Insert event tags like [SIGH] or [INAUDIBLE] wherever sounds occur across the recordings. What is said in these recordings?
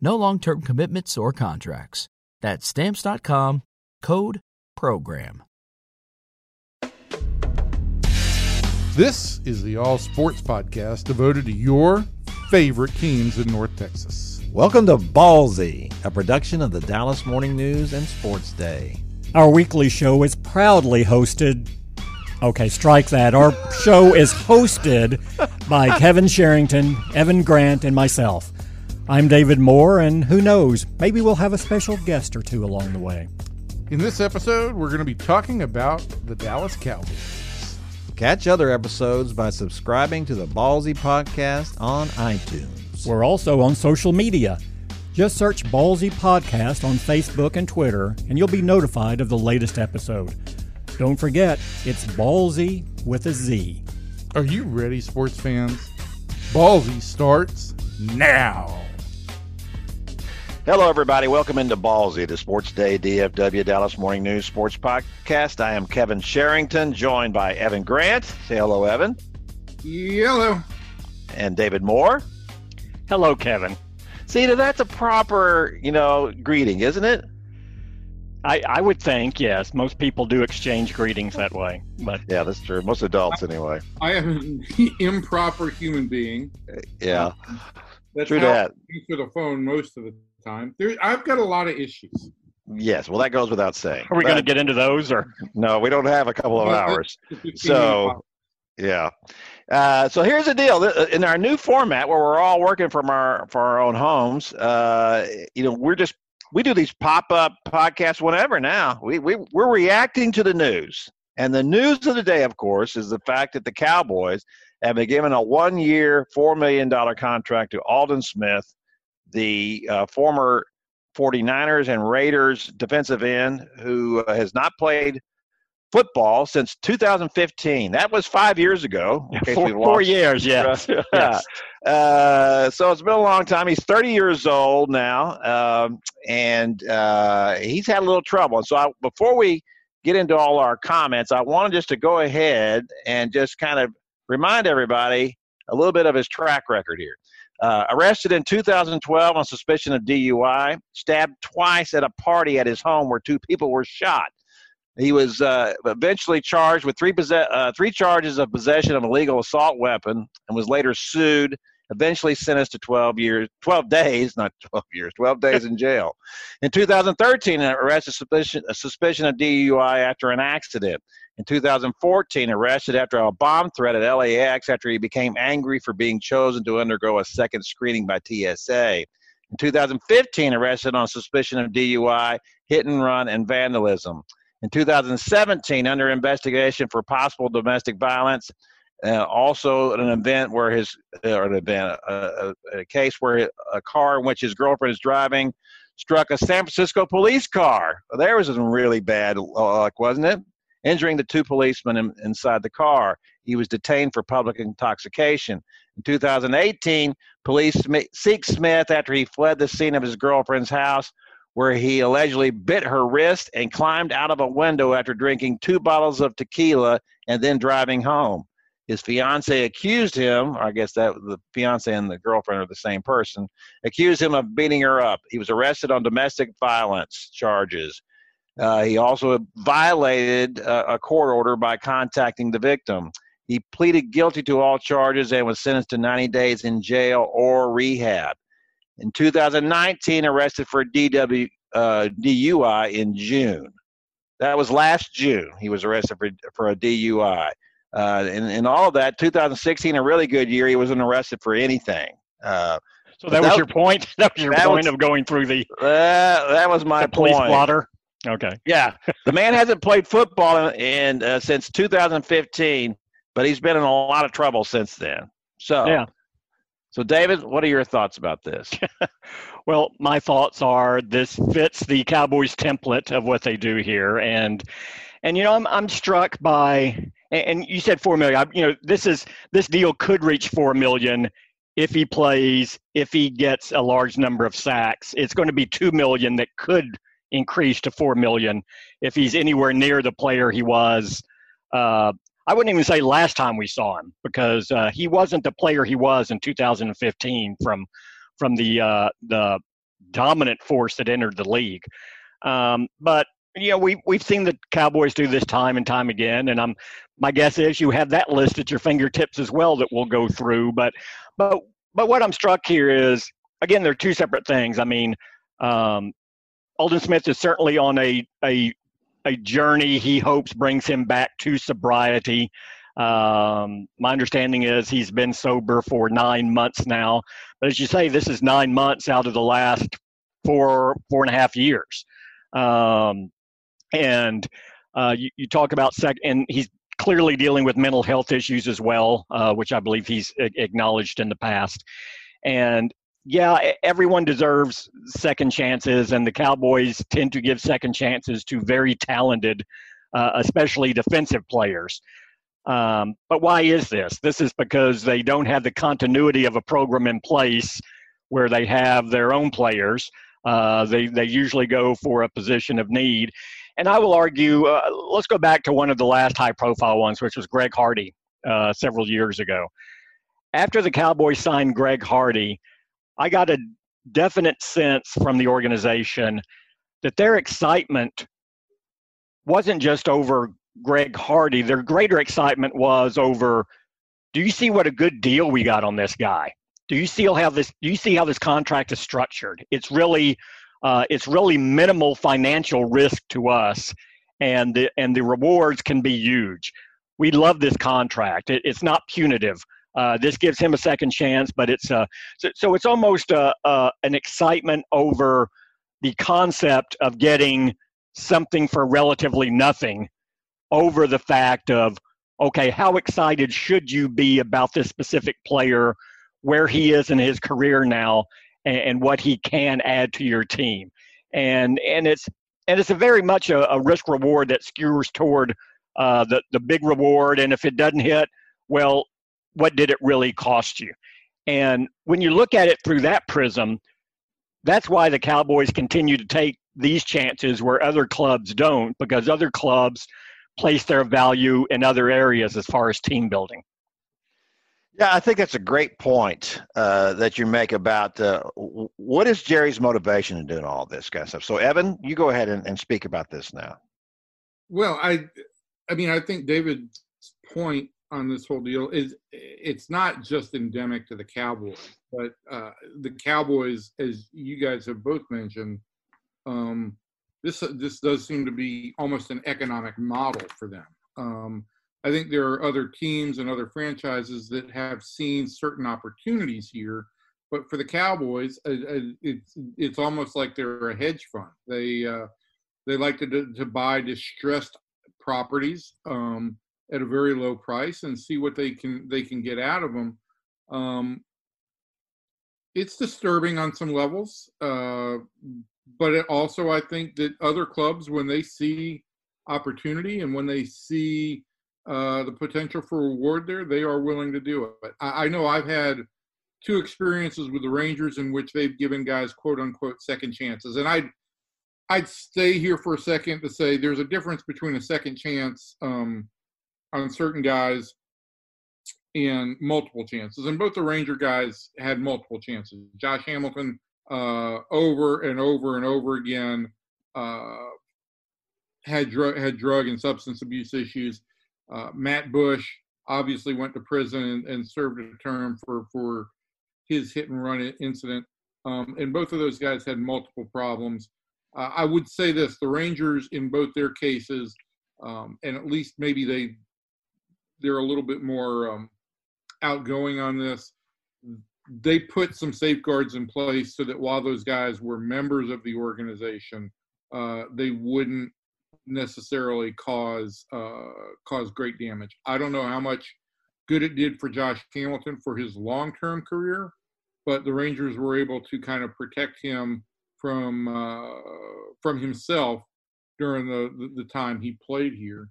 No long term commitments or contracts. That's stamps.com code program. This is the All Sports Podcast devoted to your favorite teams in North Texas. Welcome to Ballzy, a production of the Dallas Morning News and Sports Day. Our weekly show is proudly hosted. Okay, strike that. Our show is hosted by [LAUGHS] Kevin Sherrington, Evan Grant, and myself. I'm David Moore, and who knows, maybe we'll have a special guest or two along the way. In this episode, we're going to be talking about the Dallas Cowboys. Catch other episodes by subscribing to the Ballzy Podcast on iTunes. We're also on social media. Just search Ballzy Podcast on Facebook and Twitter, and you'll be notified of the latest episode. Don't forget, it's Ballzy with a Z. Are you ready, sports fans? Ballzy starts now. Hello, everybody. Welcome into Ballzy, the Sports Day DFW Dallas Morning News Sports Podcast. I am Kevin Sherrington, joined by Evan Grant. Say hello, Evan. Hello. And David Moore. Hello, Kevin. See, that's a proper, you know, greeting, isn't it? I, I would think, yes. Most people do exchange greetings that way. But yeah, that's true. Most adults, anyway. I am an [LAUGHS] improper human being. Yeah. That's True how that. I answer the phone most of the time. There, I've got a lot of issues. Yes, well, that goes without saying. are we going to get into those or? No, we don't have a couple of hours. the 15 minute So, yeah. Uh, so here's the deal. In our new format, where we're all working from our from our own homes, uh, you know, we're just we do these pop up podcasts whenever now. We we we're reacting to the news, and the news of the day, of course, is the fact that the Cowboys have been given a one year, four million dollar contract to Aldon Smith, the uh, former 49ers and Raiders defensive end who uh, has not played football since 2015. That was five years ago. Four, four years, yes. [LAUGHS] yes. Uh, so it's been a long time. He's 30 years old now, um, and uh, he's had a little trouble. So I, before we get into all our comments, I wanted just to go ahead and just kind of remind everybody a little bit of his track record here. Uh, arrested in 2012 on suspicion of DUI, stabbed twice at a party at his home where two people were shot. He was uh, eventually charged with three, uh, three charges of possession of a legal assault weapon and was later sued, eventually sentenced to 12 years, 12 days, not [LAUGHS] 12 years, 12 days in jail. In 2013, arrested suspicion, a suspicion of DUI after an accident. In 2014, arrested after a bomb threat at LAX after he became angry for being chosen to undergo a second screening by TSA. In 2015, arrested on suspicion of DUI, hit and run, and vandalism. In 2017, under investigation for possible domestic violence, uh, also an event where his, or an event, a, a, a case where a car in which his girlfriend is driving struck a San Francisco police car. There was some really bad luck, wasn't it? Injuring the two policemen in, inside the car. He was detained for public intoxication. In 2018, police seek Smith after he fled the scene of his girlfriend's house, where he allegedly bit her wrist and climbed out of a window after drinking two bottles of tequila and then driving home. His fiance accused him, I guess that the fiance and the girlfriend are the same person, accused him of beating her up. He was arrested on domestic violence charges. Uh, he also violated uh, a court order by contacting the victim. He pleaded guilty to all charges and was sentenced to 90 days in jail or rehab. In 2019, arrested for DW, uh, DUI in June. That was last June. He was arrested for, for a DUI. Uh, and, and all of that, 2016, a really good year. He wasn't arrested for anything. Uh, so that, that was your point. [LAUGHS] That was your that point was, of going through the. That was my police point. blotter. Okay. [LAUGHS] Yeah, the man hasn't played football in, in uh, since 2015, but he's been in a lot of trouble since then. So yeah. So David, what are your thoughts about this? [LAUGHS] well, my thoughts are this fits the Cowboys template of what they do here, and and you know I'm I'm struck by and you said four million. I, You know this is this deal could reach four million if he plays, if he gets a large number of sacks, it's going to be two million that could increase to four million if he's anywhere near the player he was. Uh, I wouldn't even say last time we saw him because uh, he wasn't the player he was in 2015 from from the uh, the dominant force that entered the league. Um, but you know, we we've seen the Cowboys do this time and time again, and I'm my guess is you have that list at your fingertips as well that we'll go through. But but but what I'm struck here is again, they're two separate things. I mean, um, Aldon Smith is certainly on a a a journey he hopes brings him back to sobriety. Um, my understanding is he's been sober for nine months now. But as you say, this is nine months out of the last four four and a half years. Um, and uh, you, you, talk about sec, and he's clearly dealing with mental health issues as well, uh, which I believe he's acknowledged in the past. And yeah, everyone deserves second chances, and the Cowboys tend to give second chances to very talented, uh, especially defensive players. Um, but why is this? This is because they don't have the continuity of a program in place where they have their own players. Uh, they they usually go for a position of need, and I will argue, uh, let's go back to one of the last high profile ones, which was Greg Hardy uh, several years ago. After the Cowboys signed Greg Hardy, I got a definite sense from the organization that their excitement wasn't just over Greg Hardy. Their greater excitement was over do you see what a good deal we got on this guy? Do you see how this do you see how this contract is structured? It's really uh, it's really minimal financial risk to us, and the, and the rewards can be huge. We love this contract. It, it's not punitive. Uh, this gives him a second chance, but it's uh, so, so it's almost a, a, an excitement over the concept of getting something for relatively nothing over the fact of okay, how excited should you be about this specific player, where he is in his career now, and, and what he can add to your team. And and it's and it's a very much a, a risk reward that skewers toward uh, the the big reward. And if it doesn't hit, well, what did it really cost you? And when you look at it through that prism, that's why the Cowboys continue to take these chances where other clubs don't, because other clubs place their value in other areas as far as team building. Yeah, I think that's a great point uh, that you make about uh, what is Jerry's motivation in doing all this kind of stuff. So, Evan, you go ahead and, and speak about this now. Well, I, I mean, I think David's point on this whole deal is it's not just endemic to the Cowboys, but uh, the Cowboys, as you guys have both mentioned, um, this this does seem to be almost an economic model for them. Um, I think there are other teams and other franchises that have seen certain opportunities here, but for the Cowboys, uh, uh, it's it's almost like they're a hedge fund. They uh, they like to to buy distressed properties um, at a very low price and see what they can they can get out of them. Um, it's disturbing on some levels, uh, but it also I think that other clubs when they see opportunity and when they see uh, the potential for reward there, they are willing to do it. I, I know I've had two experiences with the Rangers in which they've given guys quote unquote second chances, and I'd I'd stay here for a second to say there's a difference between a second chance um, on certain guys and multiple chances. And both the Ranger guys had multiple chances. Josh Hamilton uh, over and over and over again uh, had drug had drug and substance abuse issues. Uh, Matt Bush obviously went to prison and, and, served a term for for his hit and run incident. Um, and both of those guys had multiple problems. Uh, I would say this: the Rangers, in both their cases, um, and at least maybe they they're a little bit more um, outgoing on this. They put some safeguards in place so that while those guys were members of the organization, uh, they wouldn't necessarily cause uh, cause great damage. I don't know how much good it did for Josh Hamilton for his long term career, but the Rangers were able to kind of protect him from uh, from himself during the, the, the time he played here.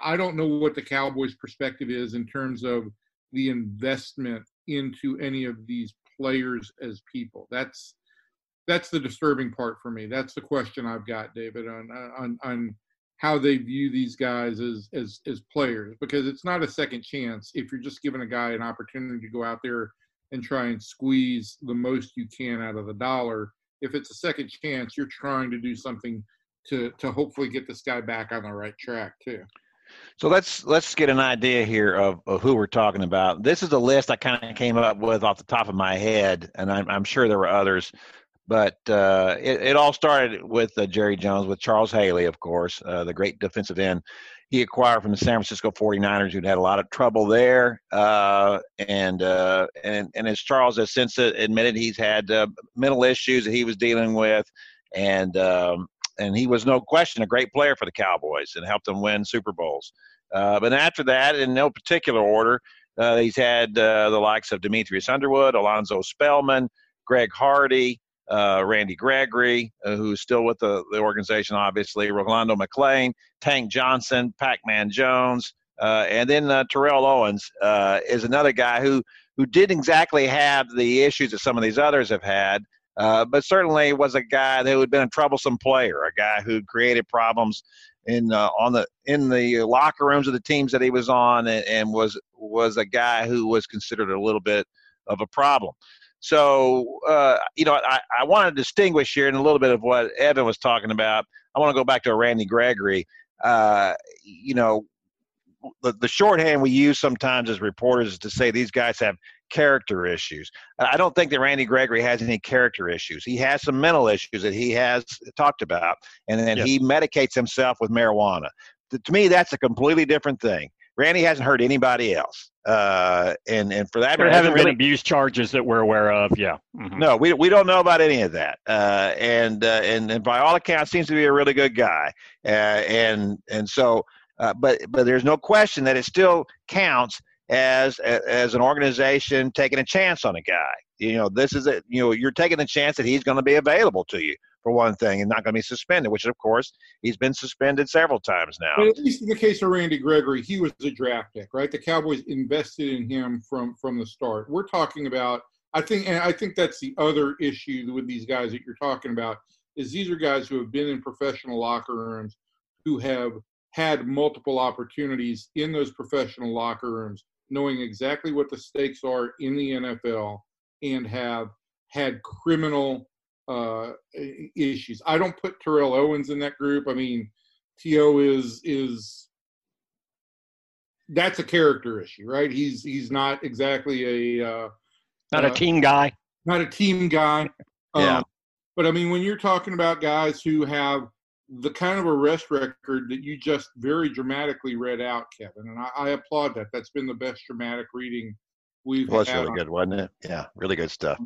I don't know what the Cowboys' perspective is in terms of the investment into any of these players as people. That's that's the disturbing part for me. That's the question I've got, David, on on on how they view these guys as as as players because it's not a second chance if you're just giving a guy an opportunity to go out there and try and squeeze the most you can out of the dollar. If it's a second chance, you're trying to do something to to hopefully get this guy back on the right track too. So let's let's get an idea here of, of who we're talking about. This is a list I kind of came up with off the top of my head, and I'm, I'm sure there were others, but uh, it, it, all started with uh, Jerry Jones, with Charles Haley, of course, uh, the great defensive end he acquired from the San Francisco 49ers, who'd had a lot of trouble there. Uh, and, uh, and, and as Charles has since admitted, he's had uh, mental issues that he was dealing with. And um, and he was no question a great player for the Cowboys and helped them win Super Bowls. Uh, but after that, in no particular order, uh, he's had uh, the likes of Demetrius Underwood, Alonzo Spellman, Greg Hardy, uh, Randy Gregory, uh, who's still with the, the organization, obviously, Rolando McClain, Tank Johnson, Pac-Man Jones, uh, and then Terrell Owens is another guy who who didn't exactly have the issues that some of these others have had, uh, but certainly was a guy who had been a troublesome player, a guy who created problems in uh, on the in the locker rooms of the teams that he was on, and, and, was was a guy who was considered a little bit of a problem. So uh, you know, I, I want to distinguish here in a little bit of what Evan was talking about. I want to go back to Randy Gregory. Uh, you know, the, the shorthand we use sometimes as reporters is to say these guys have character issues. I don't think that Randy Gregory has any character issues. He has some mental issues that he has talked about, and then yes. he medicates himself with marijuana. To me, that's a completely different thing. Randy hasn't hurt anybody else, uh, and and for that, there haven't really, been abuse charges that we're aware of. Yeah, mm-hmm. no, we we don't know about any of that. Uh, and uh, and and by all accounts, seems to be a really good guy. Uh, and and so, uh, but but there's no question that it still counts as as an organization taking a chance on a guy. You know, this is it. You know, you're taking a chance that he's going to be available to you for one thing, and not going to be suspended. Which, of course, he's been suspended several times now. But at least in the case of Randy Gregory, he was a draft pick, right? The Cowboys invested in him from from the start. We're talking about. I think, and I think that's the other issue with these guys that you're talking about is these are guys who have been in professional locker rooms, who have had multiple opportunities in those professional locker rooms knowing exactly what the stakes are in the NFL and have had criminal uh, issues. I don't put Terrell Owens in that group. I mean, T.O. is is that's a character issue, right? He's he's not exactly a uh, not a uh, team guy. Not a team guy. yeah. Um, but I mean, when you're talking about guys who have the kind of arrest record that you just very dramatically read out, Kevin, and I, I applaud that. That's been the best dramatic reading we've. Well, really good, wasn't it? Yeah, really good stuff.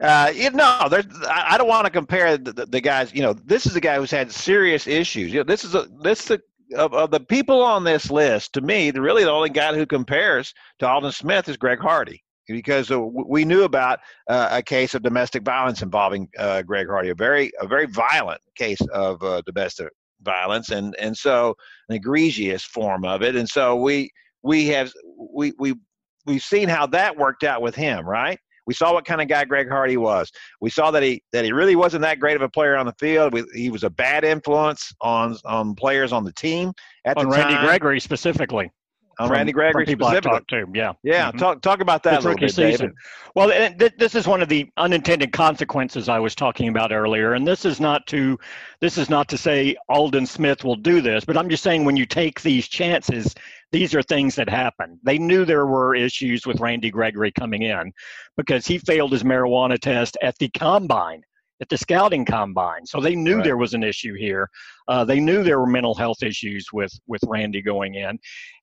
Uh, you know, there's, I don't want to compare the, the, the, guys. You know, this is a guy who's had serious issues. You know, this is a this is a, of, of the people on this list. To me, the really the only guy who compares to Aldon Smith is Greg Hardy because uh, we knew about uh, a case of domestic violence involving uh, Greg Hardy, a very a very violent case of uh, domestic violence, and and so an egregious form of it, and so we we have we we we've seen how that worked out with him, right? We saw what kind of guy Greg Hardy was. We saw that he that he really wasn't that great of a player on the field. We, he was a bad influence on on players on the team at on the Randy time. Gregory specifically from, Randy Gregory people talked to. Yeah, yeah. Mm-hmm. Talk talk about that a little bit, season. David. Well, th- this is one of the unintended consequences I was talking about earlier, and this is not to this is not to say Aldon Smith will do this, but I'm just saying when you take these chances, these are things that happen. They knew there were issues with Randy Gregory coming in because he failed his marijuana test at the combine. At the scouting combine. So they knew right. there was an issue here. Uh, they knew there were mental health issues with with Randy going in,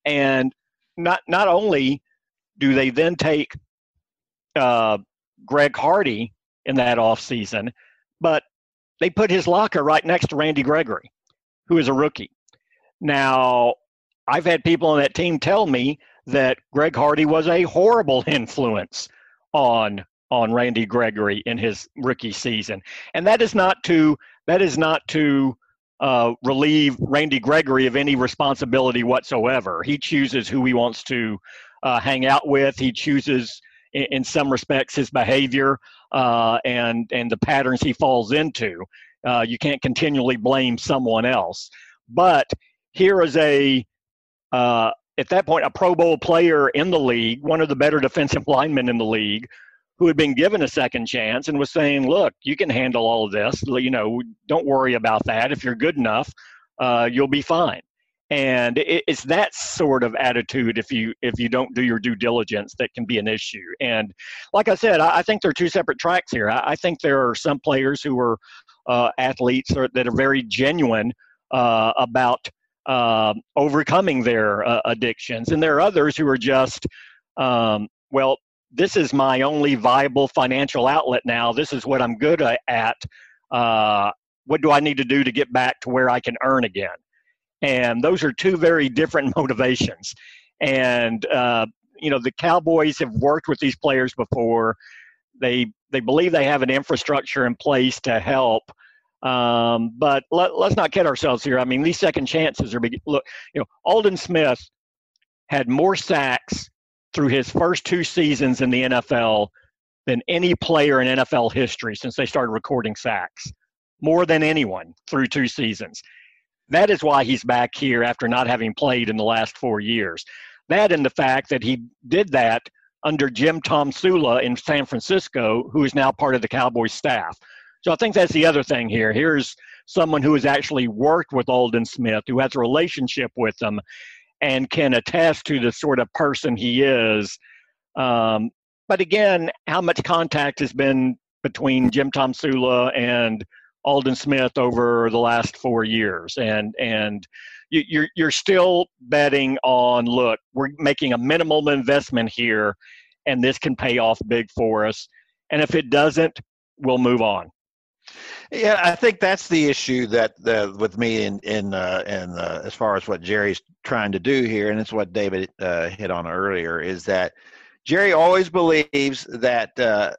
and not not only do they then take uh, Greg Hardy in that off season, but they put his locker right next to Randy Gregory, who is a rookie. Now, I've had people on that team tell me that Greg Hardy was a horrible [LAUGHS] influence on on Randy Gregory in his rookie season, and that is not to that is not to uh, relieve Randy Gregory of any responsibility whatsoever. He chooses who he wants to uh, hang out with. He chooses, in, in some respects, his behavior uh, and and the patterns he falls into. Uh, you can't continually blame someone else. But here is a uh, at that point a Pro Bowl player in the league, one of the better defensive linemen in the league, who had been given a second chance and was saying, "Look, you can handle all of this. You know, don't worry about that. If you're good enough, uh, you'll be fine." And it, it's that sort of attitude if you if you don't do your due diligence that can be an issue. And like I said, I, I think there are two separate tracks here. I, I think there are some players who are uh, athletes that are very genuine uh, about uh, overcoming their uh, addictions, and there are others who are just um, well this is my only viable financial outlet now. This is what I'm good at. Uh, what do I need to do to get back to where I can earn again? And those are two very different [LAUGHS] motivations. And, uh, you know, the Cowboys have worked with these players before. They, they believe they have an infrastructure in place to help. Um, but let, us not kid ourselves here. I mean, these second chances are big. Look, you know, Aldon Smith had more sacks through his first two seasons in the NFL than any player in NFL history since they started recording sacks. More than anyone through two seasons. That is why he's back here after not having played in the last four years. That and the fact that he did that under Jim Tomsula in San Francisco, who is now part of the Cowboys staff. So I think that's the other thing here. Here's someone who has actually worked with Aldon Smith, who has a relationship with him, and can attest to the sort of person he is. Um, but again, how much contact has been between Jim Tomsula and Aldon Smith over the last four years, and and you, you're you're still betting on look, we're making a minimal investment here, and this can pay off big for us. And if it doesn't, we'll move on. Yeah, I think that's the issue that uh, with me in in uh, in uh, as far as what Jerry's trying to do here, and it's what David uh, hit on earlier, is that Jerry always believes that uh,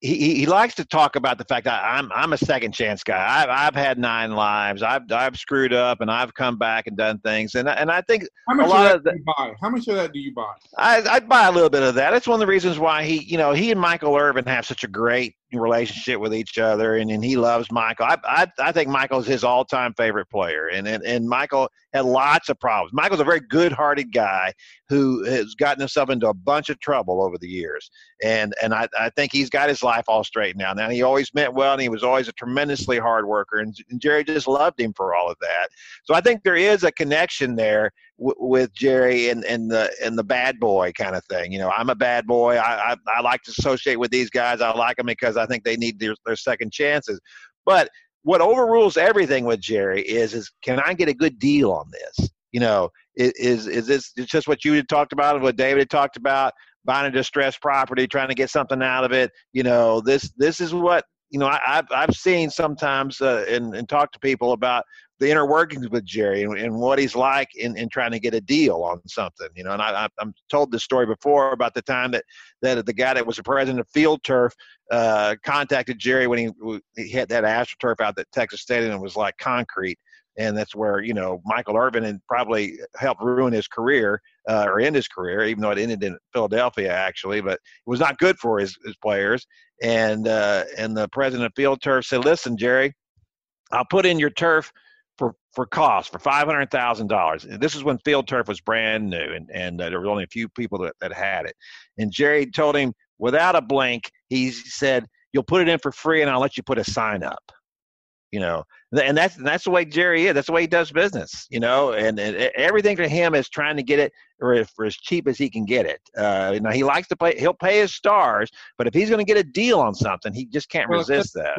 he, he likes to talk about the fact that I'm I'm a second chance guy. I've I've had nine lives. I've I've screwed up and I've come back and done things. And and I think how much a lot of, that of the, buy? How much of that do you buy? I I'd buy a little bit of that. That's one of the reasons why he you know he and Michael Irvin have such a great relationship with each other, and, and he loves Michael. I, I I think Michael's his all time favorite player, and, and and Michael had lots of problems. Michael's a very good hearted guy who has gotten himself into a bunch of trouble over the years, and and I, I think he's got his life all straight now. Now he always meant well, and he was always a tremendously hard worker, and, and Jerry just loved him for all of that. So I think there is a connection there with Jerry and, and the and the bad boy kind of thing. You know, I'm a bad boy. I, I, I like to associate with these guys. I like them because I think they need their, their second chances. But what overrules everything with Jerry is is can I get a good deal on this? You know, is is this just what you had talked about what David had talked about? Buying a distressed property, trying to get something out of it. You know, this this is what you know. I, have I've seen sometimes uh, and and talk to people about the inner workings with Jerry and, and what he's like in, in trying to get a deal on something, you know. And I, I'm told this story before about the time that, that the guy that was the president of Field Turf uh, contacted Jerry when he, he had that AstroTurf out at Texas Stadium and was like concrete. And that's where, you know, Michael Irvin and probably helped ruin his career uh, or end his career, even though it ended in Philadelphia, actually. But it was not good for his, his players. And, uh, and the president of Field Turf said, listen, Jerry, I'll put in your turf – for for cost for five hundred thousand dollars. This is when field turf was brand new, and and uh, there were only a few people that, that had it. And Jerry told him without a blink, he said, "You'll put it in for free, and I'll let you put a sign up." You know, and that's and that's the way Jerry is. That's the way he does business. You know, and, and everything for him is trying to get it or for as cheap as he can get it. Uh, now he likes to pay. He'll pay his stars, but if he's going to get a deal on something, he just can't well, resist that.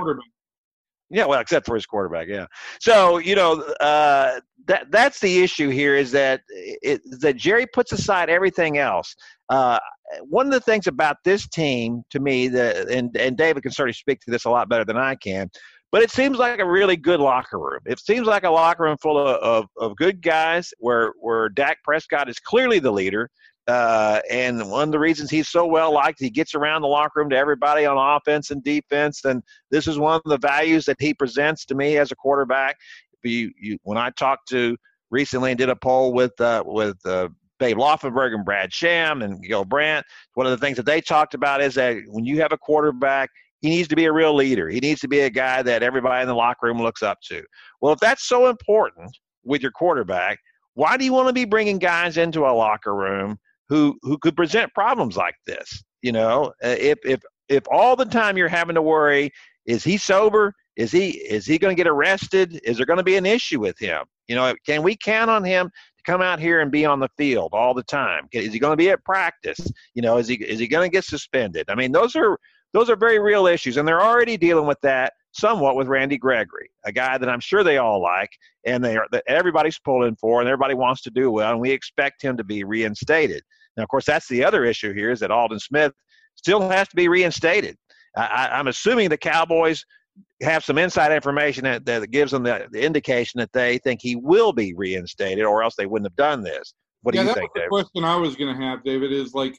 Yeah, well, except for his quarterback, yeah. So you know uh, that that's the issue here is that it, that Jerry puts aside everything else. Uh, one of the things about this team, to me, that and and David can certainly speak to this a lot better than I can, but it seems like a really good locker room. It seems like a locker room full of, of, of good guys where where Dak Prescott is clearly the leader. Uh, and one of the reasons he's so well liked, he gets around the locker room to everybody on offense and defense. And this is one of the values that he presents to me as a quarterback. You, you, when I talked to recently and did a poll with uh, with uh, Babe Laufenberg and Brad Sham and Gil Brandt, one of the things that they talked about is that when you have a quarterback, he needs to be a real leader. He needs to be a guy that everybody in the locker room looks up to. Well, if that's so important with your quarterback, why do you want to be bringing guys into a locker room who who could present problems like this. You know, uh, if if if all the time you're having to worry, is he sober? Is he is he going to get arrested? Is there going to be an issue with him? You know, can we count on him to come out here and be on the field all the time? Is he going to be at practice? You know, is he is he going to get suspended? I mean, those are those are very real issues, and they're already dealing with that somewhat with Randy Gregory, a guy that I'm sure they all like, and they are that everybody's pulling for, and everybody wants to do well, and we expect him to be reinstated. Now, of course, that's the other issue here is that Aldon Smith still has to be reinstated. I, am assuming the Cowboys have some inside information that, that gives them the, the, indication that they think he will be reinstated, or else they wouldn't have done this. What yeah, do you that think, was David? The question I was going to have, David, is like,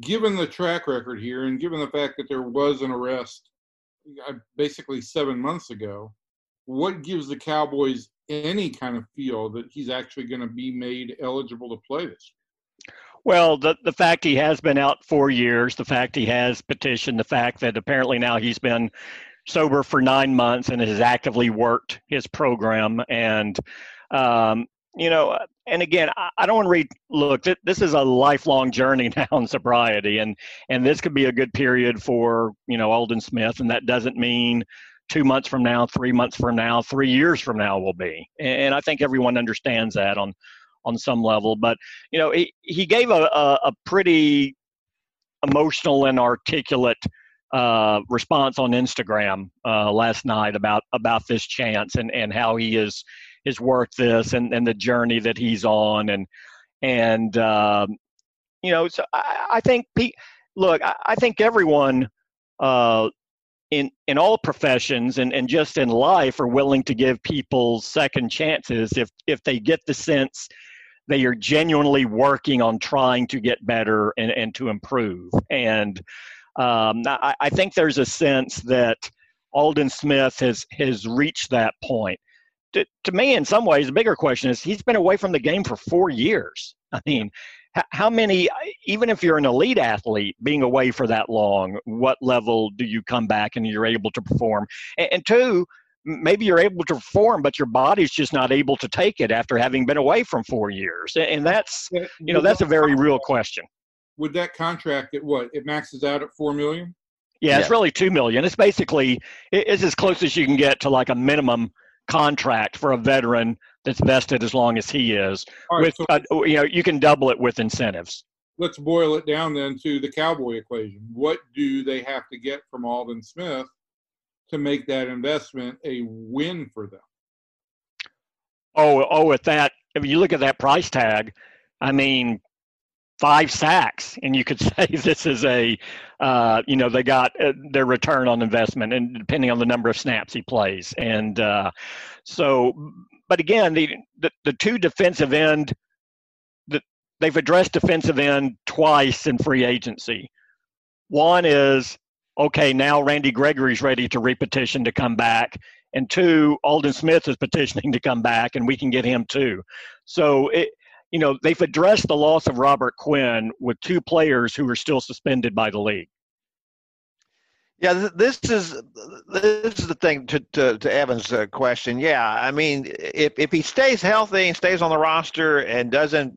given the track record here, and given the fact that there was an arrest uh, basically seven months ago, what gives the Cowboys any kind of feel that he's actually going to be made eligible to play this? Well, the the fact he has been out four years, the fact he has petitioned, the fact that apparently now he's been sober for nine months and has actively worked his program, and um, you know, and again, I, I don't want to read. Look, th- this is a lifelong journey [LAUGHS] now in sobriety, and and this could be a good period for you know Aldon Smith, and that doesn't mean two months from now, three months from now, three years from now will be. And I think everyone understands that on on some level. But you know, he he gave a a, a pretty emotional and articulate uh, response on Instagram uh, last night about about this chance and and how he is has worked this and and the journey that he's on and and um, you know so I, I think Pete, look I, I think everyone uh, in in all professions and, and just in life are willing to give people second chances if if they get the sense they are genuinely working on trying to get better and, and to improve. And um, I, I, think there's a sense that Aldon Smith has has reached that point. To, to me, in some ways, the bigger question is he's been away from the game for four years. [LAUGHS] I mean, how many even if you're an elite athlete being away for that long what level do you come back and you're able to perform and, and two maybe you're able to perform, but your body's just not able to take it after having been away from four years. And that's, you know, that's a very real question. Would that contract at what? It maxes out at four million. Yeah, it's really two million. It's basically it's as close as you can get to like a minimum contract for a veteran that's vested as long as he is. Right, with so uh, you know, you can double it with incentives. Let's boil it down then to the cowboy equation. What do they have to get from Aldon Smith to make that investment a win for them. Oh, oh, at that, if you look at that price tag, I mean, five sacks, and you could [LAUGHS] say this is a, uh, you know, they got uh, their return on investment, and depending on the number of snaps he plays, and uh, so, but again, the, the the two defensive end, the, they've addressed defensive end twice in free agency. One is okay, now Randy Gregory's ready to repetition to come back. And two, Aldon Smith is petitioning to come back, and we can get him too. So it, you know, they've addressed the loss of Robert Quinn with two players who are still suspended by the league. Yeah, this is this is the thing to to, to Evan's uh, question. Yeah, I mean, if if he stays healthy and stays on the roster and doesn't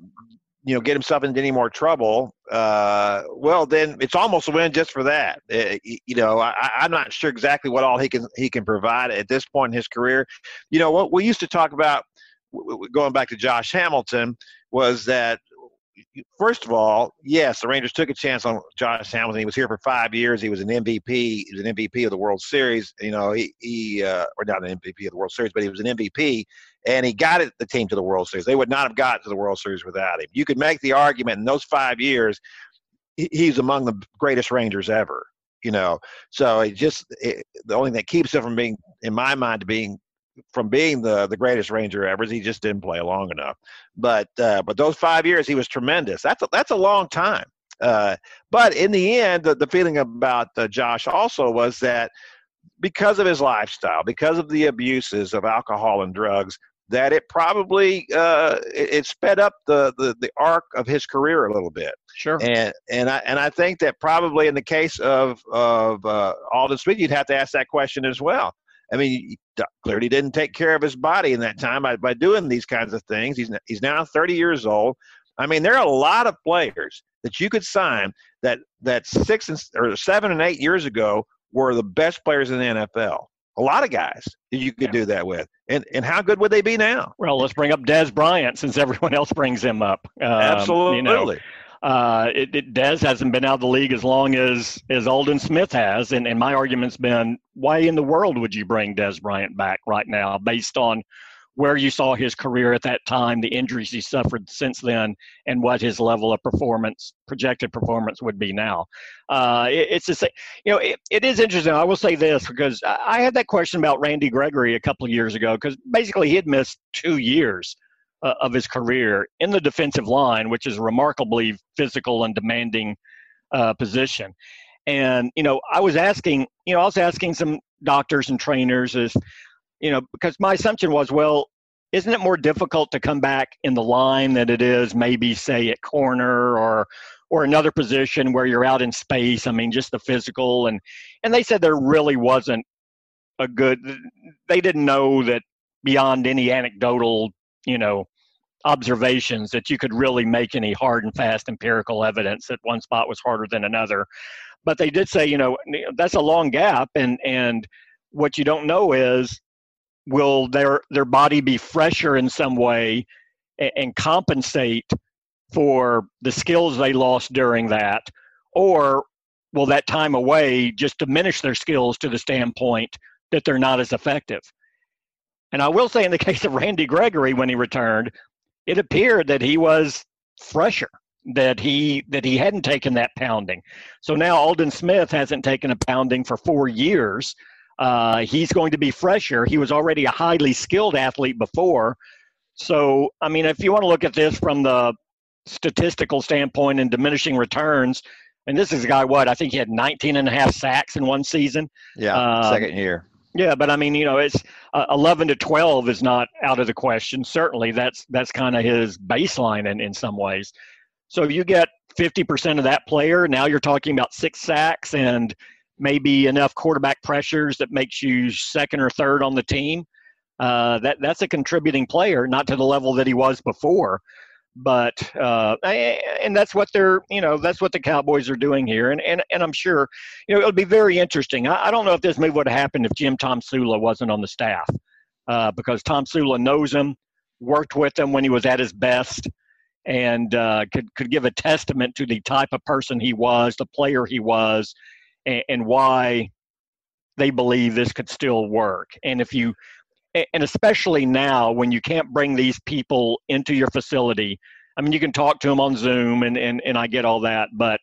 you know get himself into any more trouble, uh, well then it's almost a win just for that. Uh, you know, I, I'm not sure exactly what all he can he can provide at this point in his career. You know, what we used to talk about going back to Josh Hamilton was that first of all, yes, the Rangers took a chance on Josh Hamilton. He was here for five years. He was an MVP. He was an MVP of the World Series. You know, he, he uh, or not an MVP of the World Series, but he was an MVP, and he got it, the team to the World Series. They would not have gotten to the World Series without him. You could make the argument in those five years, he's among the greatest Rangers ever. You know, so it just it, the only thing that keeps him from being, in my mind, being from being the the greatest Ranger ever. He just didn't play long enough. But uh, but those five years, he was tremendous. That's a, that's a long time. Uh, but in the end, the, the feeling about uh, Josh also was that because of his lifestyle, because of the abuses of alcohol and drugs, that it probably uh, it, it, sped up the, the the arc of his career a little bit. Sure. And and I and I think that probably in the case of of uh, Aldon Smith, you'd have to ask that question as well. I mean, clearly didn't take care of his body in that time by, by doing these kinds of things. He's he's now 30 years old. I mean, there are a lot of players that you could sign that that six and, or seven and eight years ago were the best players in the NFL. A lot of guys that you could yeah. do that with, and and how good would they be now? Well, let's bring up Dez Bryant since everyone else brings him up. Um, Absolutely. You know, uh, it, it, Dez hasn't been out of the league as long as as Aldon Smith has, and, and my argument's been, why in the world would you bring Dez Bryant back right now, based on where you saw his career at that time, the injuries he suffered since then, and what his level of performance, projected performance, would be now. Uh, it, it's just, you know, it, it is interesting. I will say this because I had that question about Randy Gregory a couple of years ago because basically he had missed two years uh, of his career in the defensive line, which is a remarkably physical and demanding uh, position. And you know, I was asking, you know, I was asking some doctors and trainers is, you know, because my assumption was, well, isn't it more difficult to come back in the line than it is maybe say at corner or or another position where you're out in space? I mean, just the physical and and they said there really wasn't a good. They didn't know that beyond any anecdotal you know observations that you could really make any hard and fast empirical evidence that one spot was harder than another. But they did say you know that's a long gap and and what you don't know is will their their body be fresher in some way and, and compensate for the skills they lost during that? Or will that time away just diminish their skills to the standpoint that they're not as effective and I will say, in the [LAUGHS] case of Randy Gregory, when he returned, it appeared that he was fresher, that he that he hadn't taken that pounding. So now Aldon Smith hasn't taken a pounding for four years. Uh, he's going to be fresher. He was already a highly skilled athlete before. So, I mean, if you want to look at this from the statistical standpoint and diminishing returns, and this is a guy, what, I think he had 19 and a half sacks in one season. Yeah, um, second year. Yeah, but I mean, you know, it's uh, 11 to 12 is not out of the question. Certainly, that's that's kind of his baseline in, in some ways. So you get 50% of that player. Now you're talking about six sacks and maybe enough quarterback pressures that makes you second or third on the team. Uh, that that's a contributing player, not to the level that he was before but uh, and that's what they're you know that's what the Cowboys are doing here, and and, and I'm sure you know it'll be very interesting. I, I don't know if this move would have happened if Jim Tomsula wasn't on the staff, uh, because Tomsula knows him, worked with him when he was at his best, and uh, could could give a testament to the type of person he was, the player he was, and, and why they believe this could still work. And if you and especially now when you can't bring these people into your facility. I mean, you can talk to them on Zoom, and and, and I get all that, but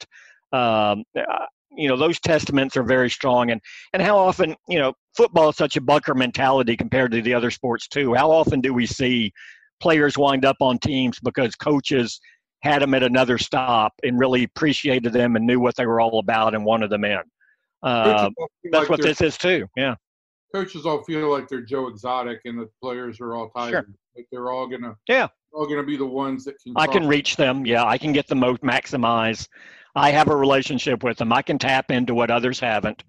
um, uh, you know those testaments are very strong. And and how often you know football is such a bunker mentality compared to the other sports too. How often do we see players wind up on teams because coaches had them at another stop and really appreciated them and knew what they were all about and wanted them in. Uh, that's what this is too. Yeah coaches all feel like they're Joe Exotic, and the players are all tired. Sure. Like they're all gonna yeah all gonna be the ones that can. I can reach them. Yeah, I can get the most maximize. I have a relationship with them. I can tap into what others haven't.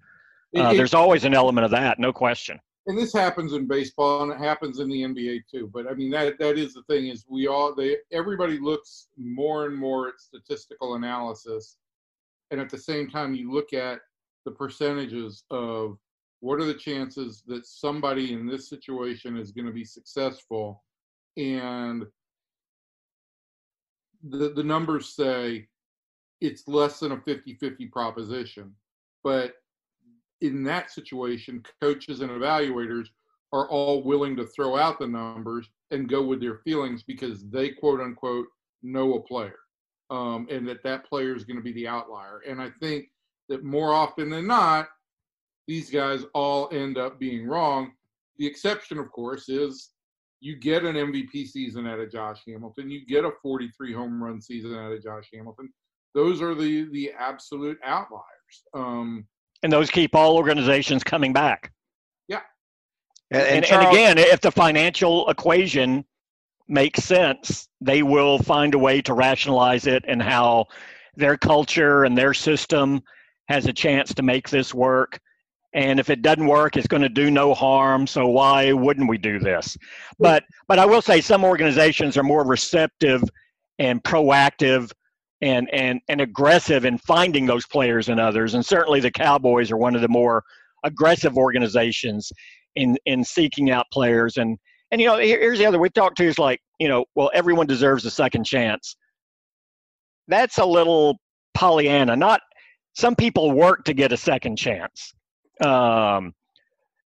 Uh, it, there's always an element of that, no question. And this happens in baseball, and it happens in the NBA too. But I mean, that that is the thing is we all they everybody looks more and more at statistical analysis, and at the same time you look at the percentages of what are the chances that somebody in this situation is going to be successful and the, the numbers say it's less than a 50-50 proposition. But in that situation, coaches and evaluators are all willing to throw out the numbers and go with their feelings because they quote unquote know a player um, and that that player is going to be the outlier. And I think that more often than not, these guys all end up being wrong. The exception, of course, is you get an MVP season out of Josh Hamilton, you get a 43 home run season out of Josh Hamilton. Those are the the absolute outliers. Um, and those keep all organizations coming back. Yeah. And, and, and, Charles, and again, if the financial equation makes sense, they will find a way to rationalize it and how their culture and their system has a chance to make this work. And if it doesn't work, it's going to do no harm. So why wouldn't we do this? But but I will say some organizations are more receptive and proactive and and and aggressive in finding those players and others. And certainly the Cowboys are one of the more aggressive organizations in in seeking out players. And and you know here's the other we talked to is like you know well everyone deserves a second chance. That's a little Pollyanna. Not some people work to get a second chance. Um,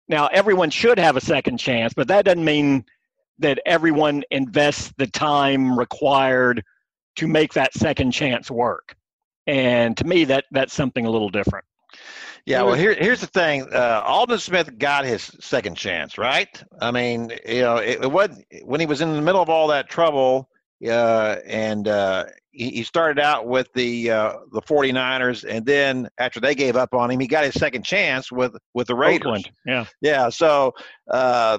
now everyone should have a second chance, but that doesn't mean that everyone invests the time required to make that second chance work. And to me, that that's something a little different. Yeah, well, here, here's the thing. Uh, Aldon Smith got his second chance, right? I mean, you know, it, it was when he was in the middle of all that trouble, uh, and uh, he, he, started out with the uh, the 49ers, and then after they gave up on him, he got his second chance with with the Raiders. Oakland. Yeah, yeah. So uh,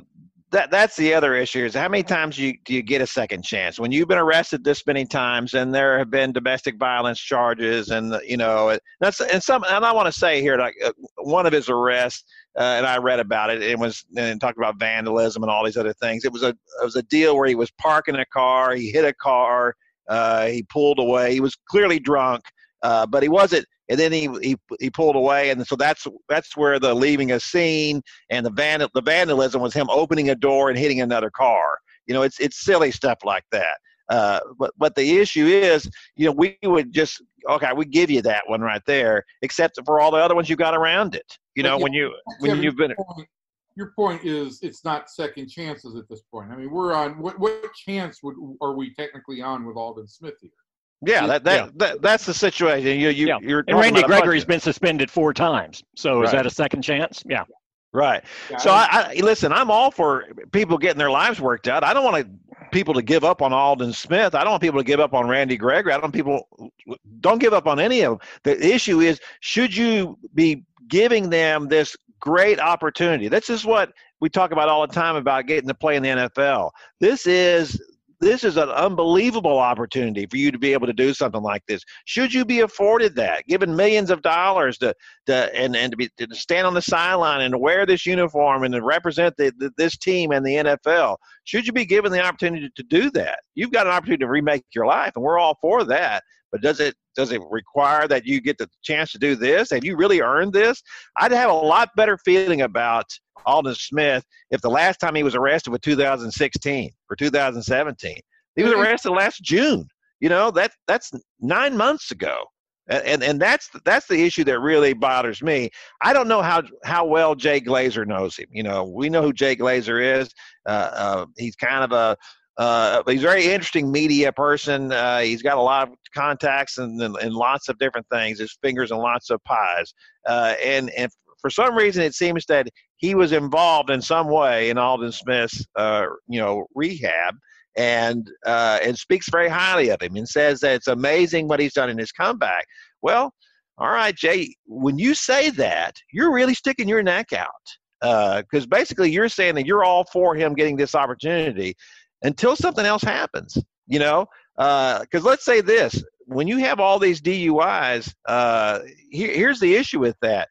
that that's the other issue is how many times you, do you get a second chance when you've been arrested this many times and there have been domestic violence charges and you know that's and some and I want to say here like uh, one of his arrests uh, and I read about it it was and talked about vandalism and all these other things it was a it was a deal where he was parking a car he hit a car uh, he pulled away he was clearly drunk uh, but he wasn't and then he, he he pulled away, and so that's that's where the leaving a scene and the vandal the vandalism was him opening a door and hitting another car. You know, it's it's silly stuff like that. Uh, but but the issue is, you know, we would just okay, we give you that one right there, except for all the other ones you got around it. You know, when you when you've been. Point, your point is it's not second chances at this point. I mean, we're on what what chance would are we technically on with Aldon Smith here? Yeah, that, that, yeah. that that's the situation. You you yeah. you're and Randy Gregory's been suspended four times. So right. is that a second chance? Yeah. Right. So I, I, listen. I'm all for people getting their lives worked out. I don't want to, people to give up on Aldon Smith. I don't want people to give up on Randy Gregory. I don't want people don't give up on any of them. The issue is should you be giving them this great opportunity? This is what we talk about all the time about getting to play in the NFL. This is this is an unbelievable opportunity for you to be able to do something like this. Should you be afforded that, given millions of dollars to, to and, and to be to stand on the sideline and wear this uniform and to represent the, the, this team and the NFL? Should you be given the opportunity to do that? You've got an opportunity to remake your life, and we're all for that. But does it does it require that you get the chance to do this? Have you really earned this? I'd have a lot better feeling about Aldon Smith if the last time he was arrested was 2016 or 2017. He was arrested last June. You know that that's nine months ago, and and that's that's the issue that really bothers me. I don't know how how well Jay Glazer knows him. You know, we know who Jay Glazer is. Uh, uh, he's kind of a uh, he's a very interesting media person. Uh, he's got a lot of contacts and, and, and, lots of different things. His fingers in lots of pies. Uh, and and for some reason, it seems that he was involved in some way in Aldon Smith's, uh, you know, rehab, and uh, and speaks very highly of him and says that it's amazing what he's done in his comeback. Well, all right, Jay, when you say that, you're really sticking your neck out because uh, basically you're saying that you're all for him getting this opportunity until something else happens. You know, because uh, let's say this: when you have all these DUIs, uh, here, here's the issue with that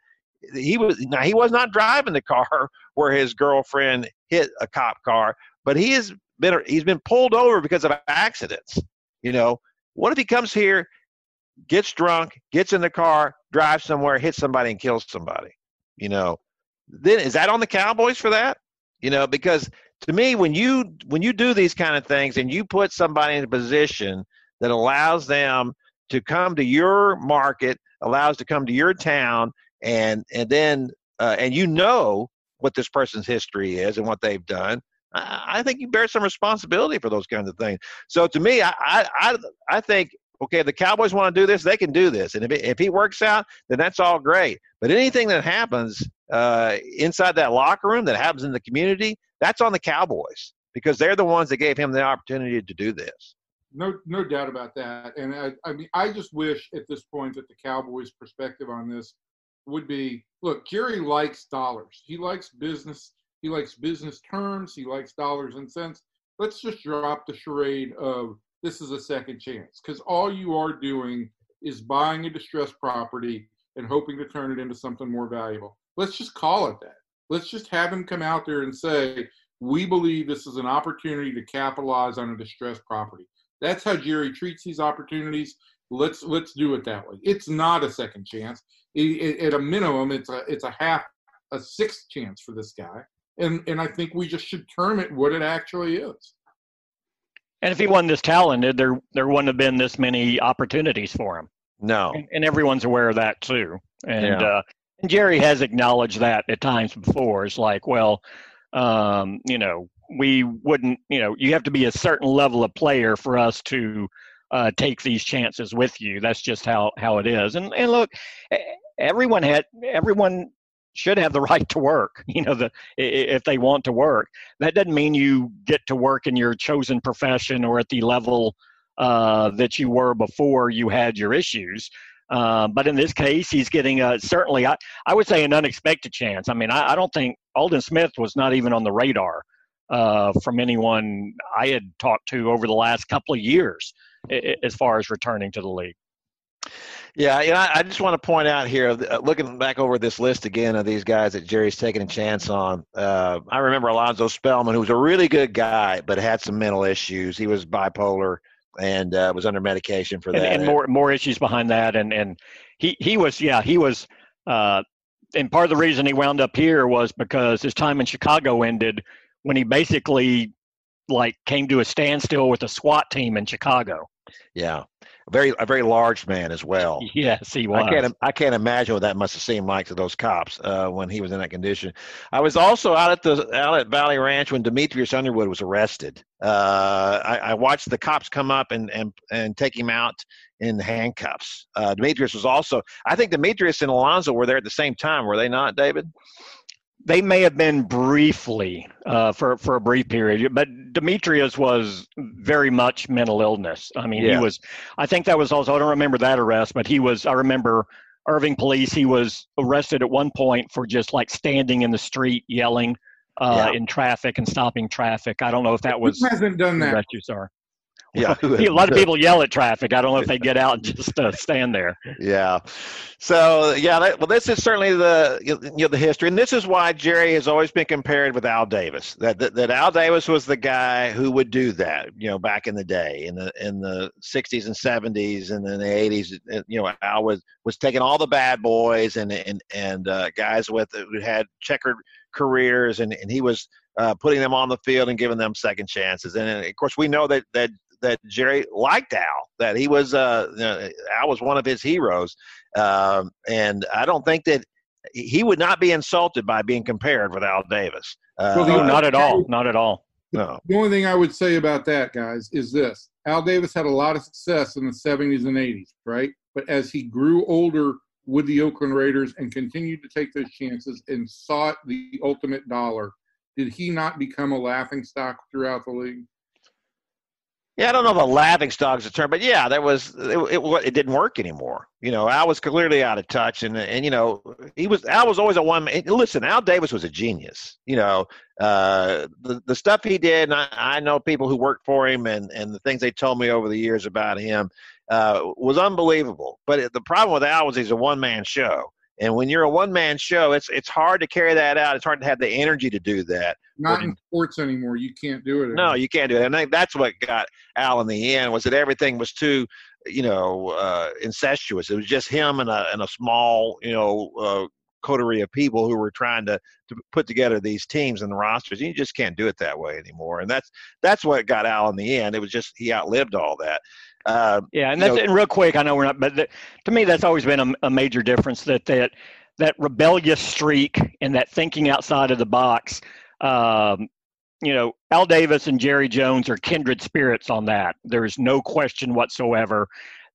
he was now he was not driving the car [LAUGHS] where his girlfriend hit a cop car, but he has been he's been pulled over because of accidents. You know, what if he comes here, gets drunk, gets in the car, drives somewhere, hits somebody, and kills somebody? You know, then is that on the Cowboys for that? You know, because to me, when you when you do these kind of things and you put somebody in a position that allows them to come to your market, allows to come to your town, and and then uh, and you know what this person's history is and what they've done. I, think you bear some responsibility for those kinds of things. So to me, I I I think okay, if the Cowboys want to do this, they can do this. And if, it, if he works out, then that's all great. But anything that happens uh, inside that locker room, that happens in the community, that's on the Cowboys because they're the ones that gave him the opportunity to do this. No, no doubt about that. And I, I mean, I just wish at this point that the Cowboys' perspective on this would be: look, Jerry likes dollars. He likes business. He likes business terms. He likes dollars and cents. Let's just drop the charade of this is a second chance because all you are doing is buying a distressed property and hoping to turn it into something more valuable. Let's just call it that. Let's just have him come out there and say, we believe this is an opportunity to capitalize on a distressed property. That's how Jerry treats these opportunities. Let's let's do it that way. It's not a second chance. It, it, at a minimum, it's a it's a half a sixth chance for this guy, and and I think we just should term it what it actually is. And if he wasn't this talented, there there wouldn't have been this many opportunities for him. No, and, and everyone's aware of that too. And Yeah. uh, and Jerry has acknowledged that at times before. It's like, well, um, you know, we wouldn't, you know, you have to be a certain level of player for us to uh, take these chances with you. That's just how how it is. And and look, everyone had everyone should have the [LAUGHS] right to work. You know, the if they want to work, that doesn't mean you get to work in your chosen profession or at the level uh, that you were before you had your issues. Uh, but in this case, he's getting a certainly, I, I would say, an unexpected chance. I mean, I, I don't think Aldon Smith was not even on the radar uh, from anyone I had talked to over the last couple of years as far as returning to the league. Yeah, I I just want to point out here, uh, looking back over this list again of these guys that Jerry's taking a chance on. Uh, I remember Alonzo Spellman, who was a really good guy, but had some mental issues. He was bipolar and uh, was under medication for and, that. and more more issues behind that. And and he he was yeah he was. Uh, and part of the reason he wound up here was because his time in Chicago ended when he basically like came to a standstill with a SWAT team in Chicago. Yeah, a very a very large man as well. [LAUGHS] Yes, he was. I can't I can't imagine what that must have seemed like to those cops uh, when he was in that condition. I was also out at the out at Valley Ranch when Demetrius Underwood was arrested. Uh, I, I watched the cops come up and and and take him out in handcuffs. Uh, Demetrius was also. I think Demetrius and Alonzo were there at the same time. Were they not, David? They may have been briefly uh, for for a brief period, but Demetrius was very much mental illness. I mean, Yeah. he was. I think that was also. I don't remember that arrest, but he was. I remember Irving police. He was arrested at one point for just like standing in the street yelling uh, Yeah. in traffic and stopping traffic. I don't know if that was Who hasn't done that? arrest you saw. [LAUGHS] Yeah, a lot of people yell at traffic. I don't know if they get out and just uh, stand there. Yeah. So yeah, that, well, this is certainly the you know the history, and this is why Jerry has always been compared with Al Davis. That, that that Al Davis was the guy who would do that, you know, back in the day, in the in the '60s and '70s, and then the '80s. uh, You know, Al was was taking all the bad boys and and and uh, guys with who had checkered careers, and and he was uh, putting them on the field and giving them second chances. And uh, of course, we know that that that Jerry liked Al. That he was uh, you know, Al was one of his heroes, um, and I don't think that he would not be insulted by being compared with Al Davis. Uh, Well, Oh, not at all. Not at all. no. The only thing I would say about that, guys, is this: Al Davis had a lot of success in the '70s and '80s, right? But as he grew older with the Oakland Raiders and continued to take those chances and sought the ultimate dollar, did he not become a laughing stock throughout the league? Yeah, I don't know if a is a term, but yeah, that was it, it. It didn't work anymore. You know, Al was clearly out of touch, and and you know he was Al was always a one. man Listen, Al Davis was a genius. You know, uh, the the stuff he did, and I, I know people who worked for him, and and the things they told me over the years about him uh, was unbelievable. But the problem with Al was he's a one man show, and when you're a one man show, it's it's hard to carry that out. It's hard to have the energy to do that. Not Well, in sports anymore. You can't do it. No, you can't do it. And I think that's what got Al in the end was that everything was too, you know, uh, incestuous. It was just him and a and a small, you know, uh, coterie of people who were trying to to put together these teams and the rosters. You just can't do it that way anymore, and that's that's what got Al in the end. It was just he outlived all that. Uh, yeah, and that's know, and real quick. I know we're not, but the, to me, that's always been a, a major difference that that that rebellious streak and that thinking outside of the box. Um, you know, Al Davis and Jerry Jones are kindred spirits on that. There is no question whatsoever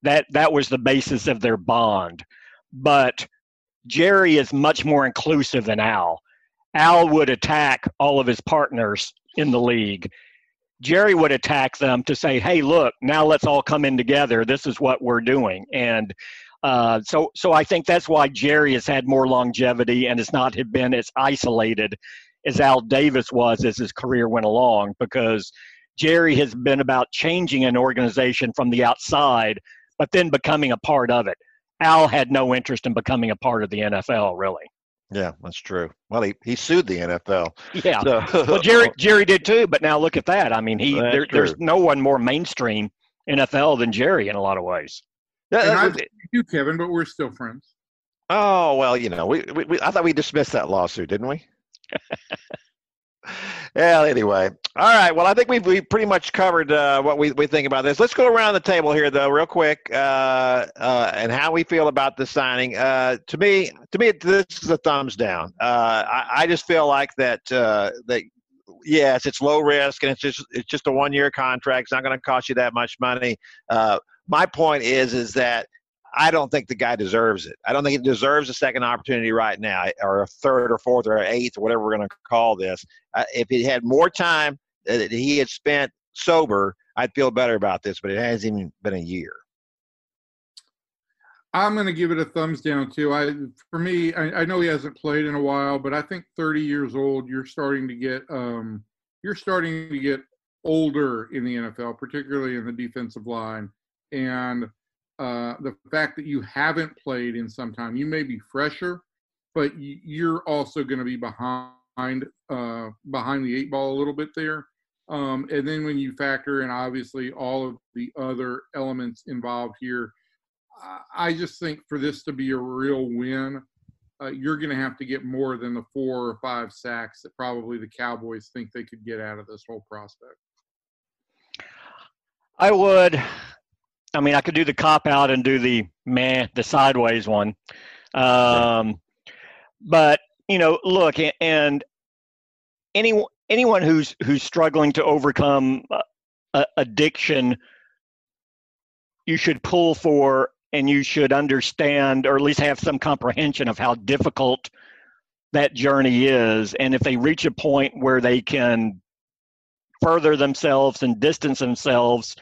that that was the basis of their bond. But Jerry is much more inclusive than Al. Al would attack all of his partners in the league. Jerry would attack them to say, "Hey, look, now let's all come in together. This is what we're doing." And uh, so, so I think that's why Jerry has had more longevity and has not been as isolated as Al Davis was as his career went along, because Jerry has been about changing an organization from the outside but then becoming a part of it. Al had no interest in becoming a part of the NFL, really. Yeah, that's true. Well, he, he sued the NFL. Yeah. So. well, Jerry Jerry did too, but now look at that. I mean, he there, there's no one more mainstream NFL than Jerry in a lot of ways. Yeah, and I you, Kevin, but we're still friends. Oh well, you know, we, we, we I thought we dismissed that lawsuit, didn't we? [LAUGHS] well, anyway, all right. Well, I think we've we pretty much covered uh, what we, we think about this. Let's go around the table here, though, real quick, uh, uh, and how we feel about the signing. Uh, to me, to me, this is a thumbs down. Uh, I, I, just feel like that uh, that yes, it's low risk and it's just it's just a one year contract. It's not going to cost you that much money. my point is is that I don't think the guy deserves it. I don't think he deserves a second opportunity right now, or a third, or fourth, or eighth, or whatever we're going to call this. Uh, if he had more time that he had spent sober, I'd feel better about this. But it hasn't even been a year. I'm going to give it a thumbs down too. I, for me, I, I, know he hasn't played in a while, but I think 30 years old, you're starting to get, um, you're starting to get older in the NFL, particularly in the defensive line, and uh, the fact that you haven't played in some time. You may be fresher, but you're also going to be behind uh, behind the eight ball a little bit there. Um, and then when you factor in obviously all of the other elements involved here, I just think for this to be a real win, uh, you're going to have to get more than the four or five sacks that probably the Cowboys think they could get out of this whole prospect. I would. I mean, I could do the cop out and do the meh, the sideways one. Um, but you know, look, and any anyone who's who's struggling to overcome uh, addiction, you should pull for and you should understand, or at least have some comprehension of how difficult that journey is. And if they reach a point where they can further themselves and distance themselves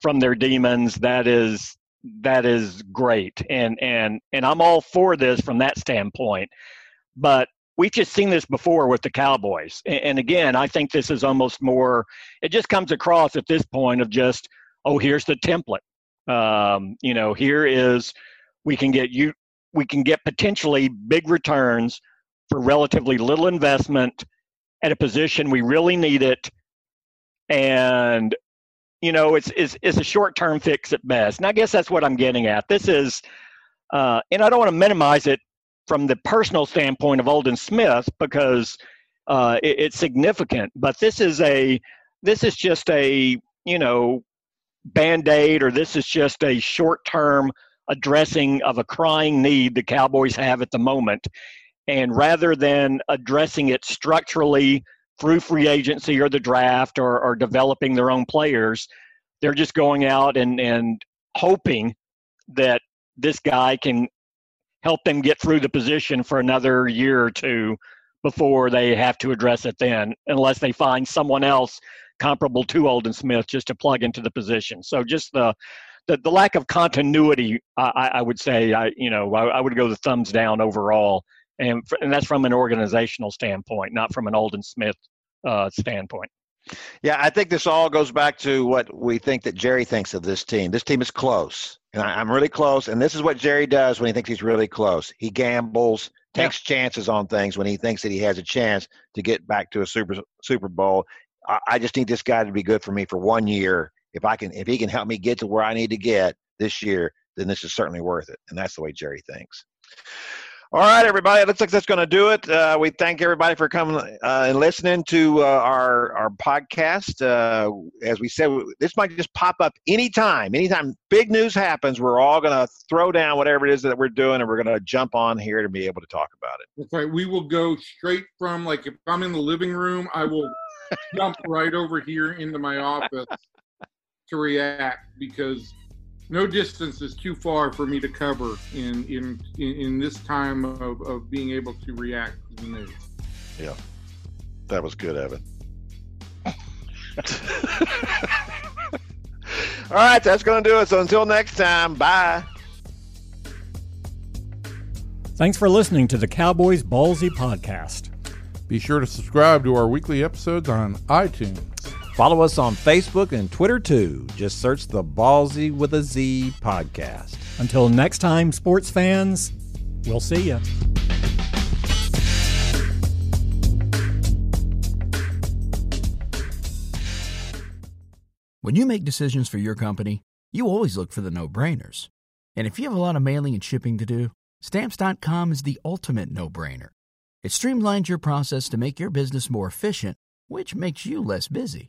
from their demons that is that is great. And and and i'm all for this from that standpoint. But we've just seen this before with the cowboys. And, and again i think this is almost more it just comes across at this point of just oh here's the template. Um, you know here is we can get you we can get potentially big returns for relatively little investment at a position we really need it. And you know, it's, it's, it's a short term fix at best. And I guess that's what I'm getting at. This is, uh, and I don't want to minimize it from the personal standpoint of Aldon Smith because uh, it, it's significant, but this is a, this is just a, you know, band aid or this is just a short term addressing of a crying need the Cowboys have at the moment. And rather than addressing it structurally, through free agency or the draft or, or developing their own players. They're just going out and, and hoping that this guy can help them get through the position for another year or two before they have to address it then, unless they find someone else comparable to Aldon Smith just to plug into the position. So just the the, the lack of continuity, I, I would say, I you know, I, I would go the thumbs down overall and, and that's from an organizational standpoint, not from an Aldon Smith uh, standpoint. Yeah, I think this all goes back to what we think that Jerry thinks of this team. This team is close, and I, am really close. And this is what Jerry does when he thinks he's really close. He gambles, takes yeah. chances on things when he thinks that he has a chance to get back to a Super Super Bowl. I, I just need this guy to be good for me for one year. If I can, if he can help me get to where I need to get this year, then this is certainly worth it. And that's the way Jerry thinks. All right, everybody. It looks like that's going to do it. Uh, we thank everybody for coming uh, and listening to uh, our our podcast. Uh, as we said, this might just pop up anytime. Anytime big news happens, we're all going to throw down whatever it is that we're doing, and we're going to jump on here to be able to talk about it. That's right. We will go straight from like if I'm in the living room, I will [LAUGHS] jump right over here into my office to react because no distance is too far for me to cover in in in, in this time of, of being able to react to the news. Yeah, that was good, Evan. [LAUGHS] All right, that's going to do it. So until next time, bye. Thanks for listening to the Cowboys Ballzy podcast. Be sure to subscribe to our weekly episodes on iTunes. Follow us on Facebook and Twitter too. Just search the Ballzy with a Z podcast. Until next time, sports fans, we'll see you. When you make decisions for your company, you always look for the no brainers. And if you have a lot of mailing and shipping to do, stamps.com is the ultimate no brainer. It streamlines your process to make your business more efficient, which makes you less busy.